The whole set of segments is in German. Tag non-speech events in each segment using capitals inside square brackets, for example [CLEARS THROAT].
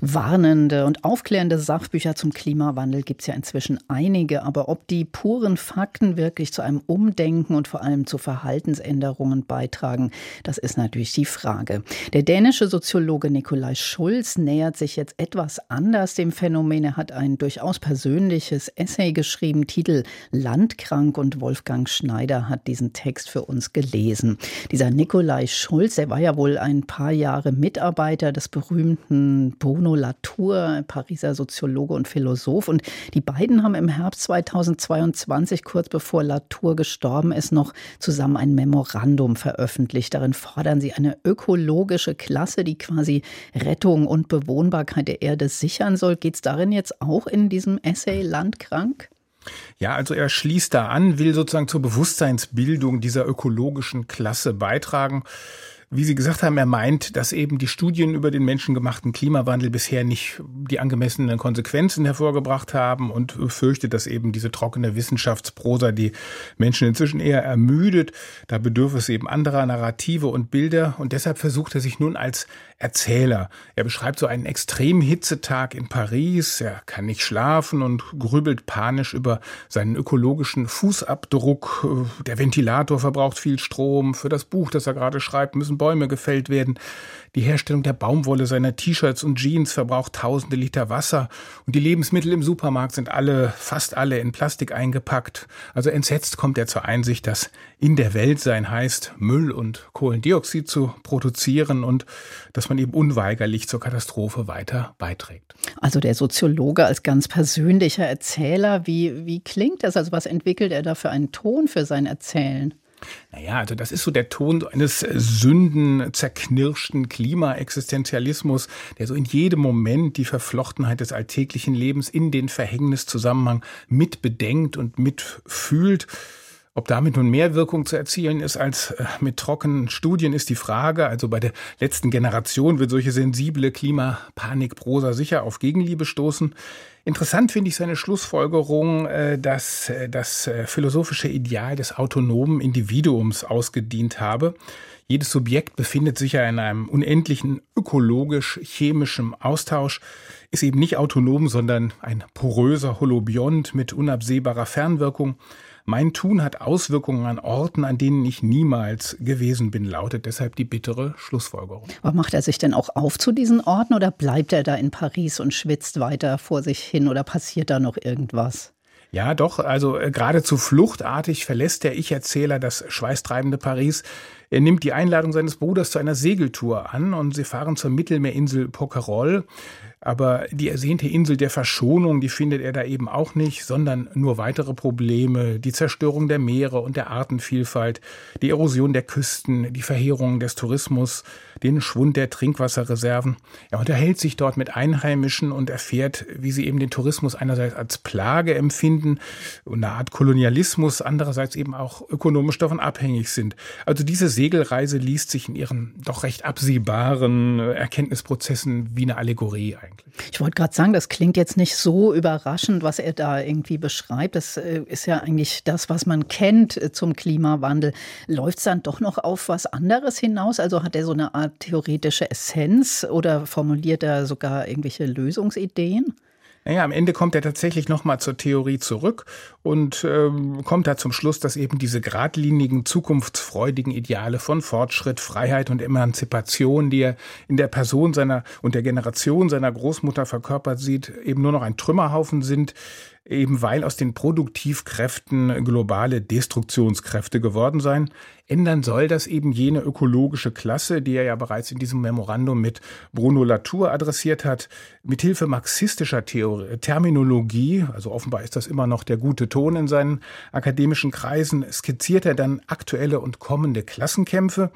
Warnende und aufklärende Sachbücher zum Klimawandel gibt es ja inzwischen einige, aber ob die puren Fakten wirklich zu einem Umdenken und vor allem zu Verhaltensänderungen beitragen, das ist natürlich die Frage. Der dänische Soziologe Nikolai Schulz nähert sich jetzt etwas anders dem Phänomen. Er hat ein durchaus persönliches Essay geschrieben, Titel Landkrank und Wolfgang Schneider hat diesen Text für uns gelesen. Dieser Nikolai Schulz, der war ja wohl ein paar Jahre Mitarbeiter des berühmten Bruno Bruno Latour, Pariser Soziologe und Philosoph. Und die beiden haben im Herbst 2022, kurz bevor Latour gestorben ist, noch zusammen ein Memorandum veröffentlicht. Darin fordern sie eine ökologische Klasse, die quasi Rettung und Bewohnbarkeit der Erde sichern soll. Geht es darin jetzt auch in diesem Essay Landkrank? Ja, also er schließt da an, will sozusagen zur Bewusstseinsbildung dieser ökologischen Klasse beitragen. Wie Sie gesagt haben, er meint, dass eben die Studien über den menschengemachten Klimawandel bisher nicht die angemessenen Konsequenzen hervorgebracht haben und fürchtet, dass eben diese trockene Wissenschaftsprosa die Menschen inzwischen eher ermüdet. Da bedürfe es eben anderer Narrative und Bilder und deshalb versucht er sich nun als Erzähler. Er beschreibt so einen extremen Hitzetag in Paris. Er kann nicht schlafen und grübelt panisch über seinen ökologischen Fußabdruck. Der Ventilator verbraucht viel Strom. Für das Buch, das er gerade schreibt, müssen Bäume gefällt werden. Die Herstellung der Baumwolle seiner T-Shirts und Jeans verbraucht tausende Liter Wasser. Und die Lebensmittel im Supermarkt sind alle, fast alle in Plastik eingepackt. Also entsetzt kommt er zur Einsicht, dass in der Welt sein heißt, Müll und Kohlendioxid zu produzieren und dass man eben unweigerlich zur Katastrophe weiter beiträgt. Also der Soziologe als ganz persönlicher Erzähler, wie, wie klingt das? Also was entwickelt er da für einen Ton für sein Erzählen? Naja, also das ist so der Ton eines sündenzerknirschten Klimaexistenzialismus, der so in jedem Moment die Verflochtenheit des alltäglichen Lebens in den Verhängniszusammenhang mitbedenkt und mitfühlt. Ob damit nun mehr Wirkung zu erzielen ist als äh, mit trockenen Studien, ist die Frage. Also bei der letzten Generation wird solche sensible Klimapanikprosa sicher auf Gegenliebe stoßen. Interessant finde ich seine Schlussfolgerung, äh, dass äh, das philosophische Ideal des autonomen Individuums ausgedient habe. Jedes Subjekt befindet sich ja in einem unendlichen ökologisch-chemischen Austausch, ist eben nicht autonom, sondern ein poröser Holobiont mit unabsehbarer Fernwirkung. Mein Tun hat Auswirkungen an Orten, an denen ich niemals gewesen bin, lautet deshalb die bittere Schlussfolgerung. Aber macht er sich denn auch auf zu diesen Orten oder bleibt er da in Paris und schwitzt weiter vor sich hin oder passiert da noch irgendwas? Ja, doch, also äh, geradezu fluchtartig verlässt der Ich-Erzähler das schweißtreibende Paris. Er nimmt die Einladung seines Bruders zu einer Segeltour an und sie fahren zur Mittelmeerinsel Pokerol. Aber die ersehnte Insel der Verschonung, die findet er da eben auch nicht, sondern nur weitere Probleme, die Zerstörung der Meere und der Artenvielfalt, die Erosion der Küsten, die Verheerung des Tourismus, den Schwund der Trinkwasserreserven. Er unterhält sich dort mit Einheimischen und erfährt, wie sie eben den Tourismus einerseits als Plage empfinden und eine Art Kolonialismus, andererseits eben auch ökonomisch davon abhängig sind. Also diese Segelreise liest sich in ihren doch recht absehbaren Erkenntnisprozessen wie eine Allegorie ein eigentlich. Ich wollte gerade sagen, das klingt jetzt nicht so überraschend, was er da irgendwie beschreibt. Das äh, ist ja eigentlich das, was man kennt äh, zum Klimawandel. Läuft es dann doch noch auf was anderes hinaus? Also hat er so eine Art theoretische Essenz oder formuliert er sogar irgendwelche Lösungsideen? Naja, am Ende kommt er tatsächlich nochmal zur Theorie zurück und ähm, kommt da zum Schluss, dass eben diese geradlinigen, zukunftsfreudigen Ideale von Fortschritt, Freiheit und Emanzipation, die er in der Person seiner und der Generation seiner Großmutter verkörpert sieht, eben nur noch ein Trümmerhaufen sind, eben weil aus den Produktivkräften globale Destruktionskräfte geworden seien. Ändern soll das eben jene ökologische Klasse, die er ja bereits in diesem Memorandum mit Bruno Latour adressiert hat, mithilfe marxistischer Theorie, Terminologie, also offenbar ist das immer noch der gute Ton in seinen akademischen Kreisen, skizziert er dann aktuelle und kommende Klassenkämpfe,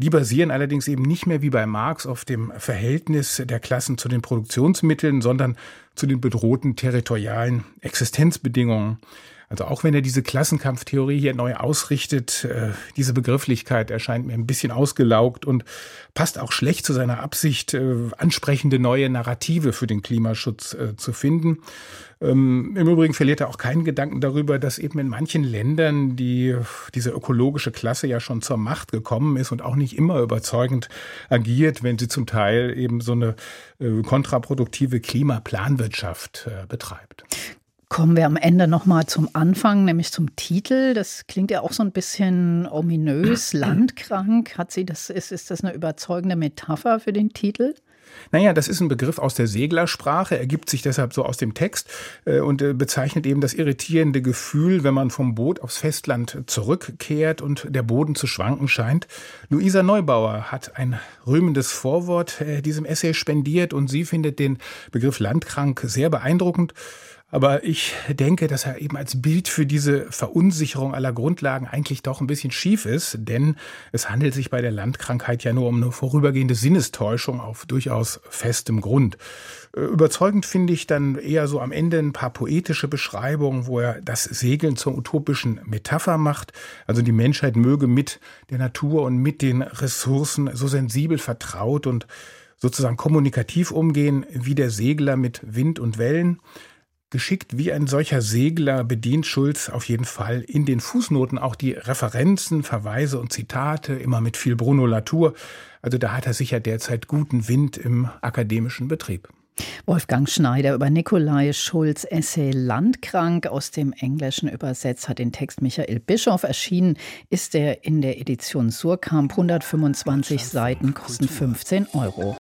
die basieren allerdings eben nicht mehr wie bei Marx auf dem Verhältnis der Klassen zu den Produktionsmitteln, sondern zu den bedrohten territorialen Existenzbedingungen. Also auch wenn er diese Klassenkampftheorie hier neu ausrichtet, äh, diese Begrifflichkeit erscheint mir ein bisschen ausgelaugt und passt auch schlecht zu seiner Absicht, äh, ansprechende neue Narrative für den Klimaschutz äh, zu finden. Ähm, Im Übrigen verliert er auch keinen Gedanken darüber, dass eben in manchen Ländern die, diese ökologische Klasse ja schon zur Macht gekommen ist und auch nicht immer überzeugend agiert, wenn sie zum Teil eben so eine kontraproduktive Klimaplanwirtschaft betreibt. Kommen wir am Ende nochmal zum Anfang, nämlich zum Titel. Das klingt ja auch so ein bisschen ominös, [CLEARS THROAT] landkrank. Hat sie das, ist, ist das eine überzeugende Metapher für den Titel? Naja, das ist ein Begriff aus der Seglersprache, ergibt sich deshalb so aus dem Text äh, und äh, bezeichnet eben das irritierende Gefühl, wenn man vom Boot aufs Festland zurückkehrt und der Boden zu schwanken scheint. Luisa Neubauer hat ein rühmendes Vorwort äh, diesem Essay spendiert und sie findet den Begriff landkrank sehr beeindruckend. Aber ich denke, dass er eben als Bild für diese Verunsicherung aller Grundlagen eigentlich doch ein bisschen schief ist, denn es handelt sich bei der Landkrankheit ja nur um eine vorübergehende Sinnestäuschung auf durchaus festem Grund. Äh, überzeugend finde ich dann eher so am Ende ein paar poetische Beschreibungen, wo er das Segeln zur utopischen Metapher macht. Also die Menschheit möge mit der Natur und mit den Ressourcen so sensibel vertraut und sozusagen kommunikativ umgehen wie der Segler mit Wind und Wellen. Geschickt wie ein solcher Segler bedient Schulz auf jeden Fall in den Fußnoten auch die Referenzen, Verweise und Zitate, immer mit viel Bruno Latour. Also da hat er sicher derzeit guten Wind im akademischen Betrieb. Wolfgang Schneider über Nikolai Schulz Essay Landkrank aus dem Englischen übersetzt hat den Text Michael Bischoff erschienen ist er in der Edition Surkamp 125 Seiten kosten 15 Euro.